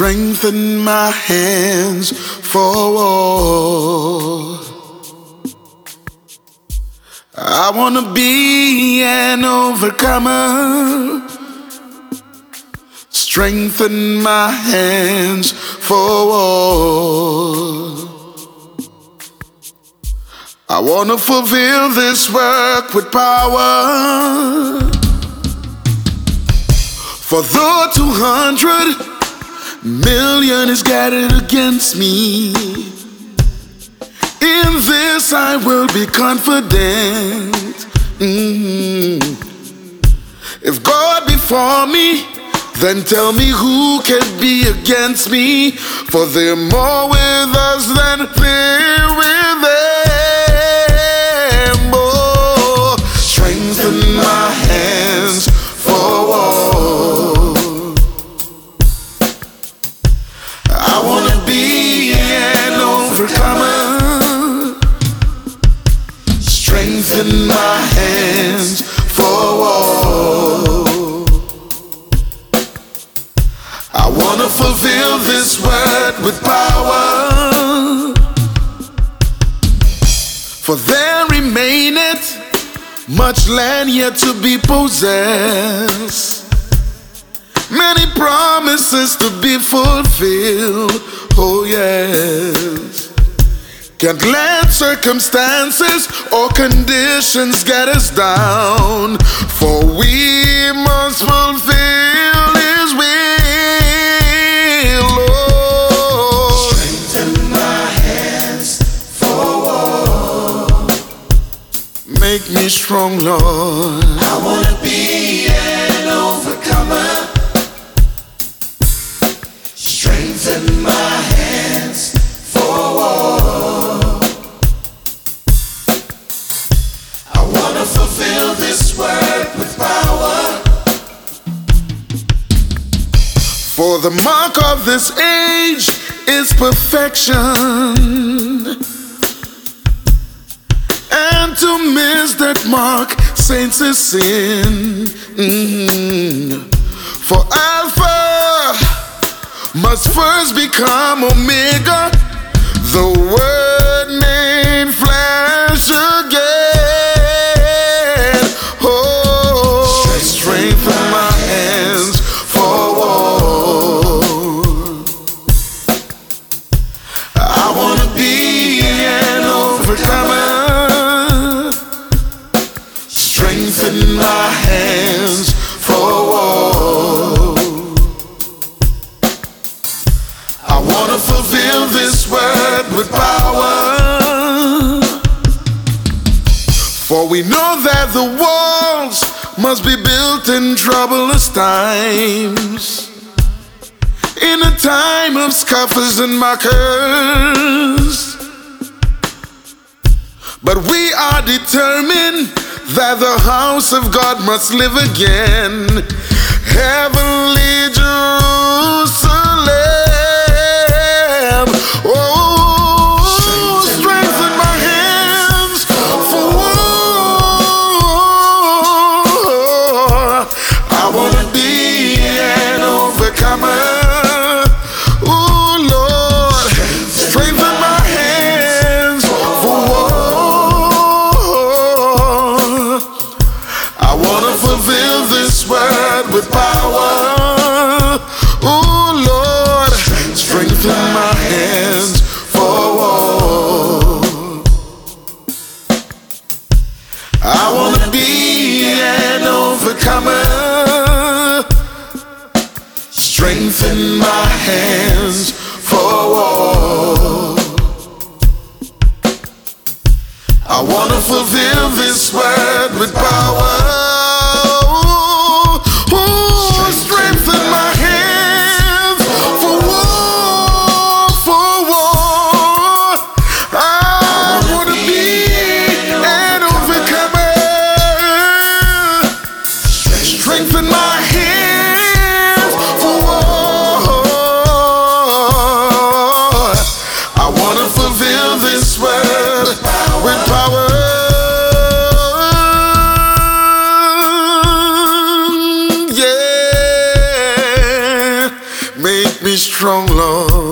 Strengthen my hands for war. I want to be an overcomer. Strengthen my hands for war. I want to fulfill this work with power. For the 200 million is gathered against me, in this I will be confident. Mm. If God be for me, then tell me who can be against me, for they're more with us than they're I wanna be an overcomer. Strengthen my hands for war. I wanna fulfill this word with power. For there remaineth much land yet to be possessed. Many promises to be fulfilled. Oh, yes. Can't let circumstances or conditions get us down, for we must fulfill His will. Strengthen my hands for war. Make me strong, Lord. I wanna be an overcomer. My hands for all I wanna fulfill this work with power for the mark of this age is perfection. And to miss that mark, saints is sin. Mhm. For Alpha must first become Omega, the Word For we know that the walls must be built in troublous times. In a time of scoffers and mockers. But we are determined that the house of God must live again. Heavenly overcomer. Strengthen my hands for war. I wanna fulfill this word with power. Mm.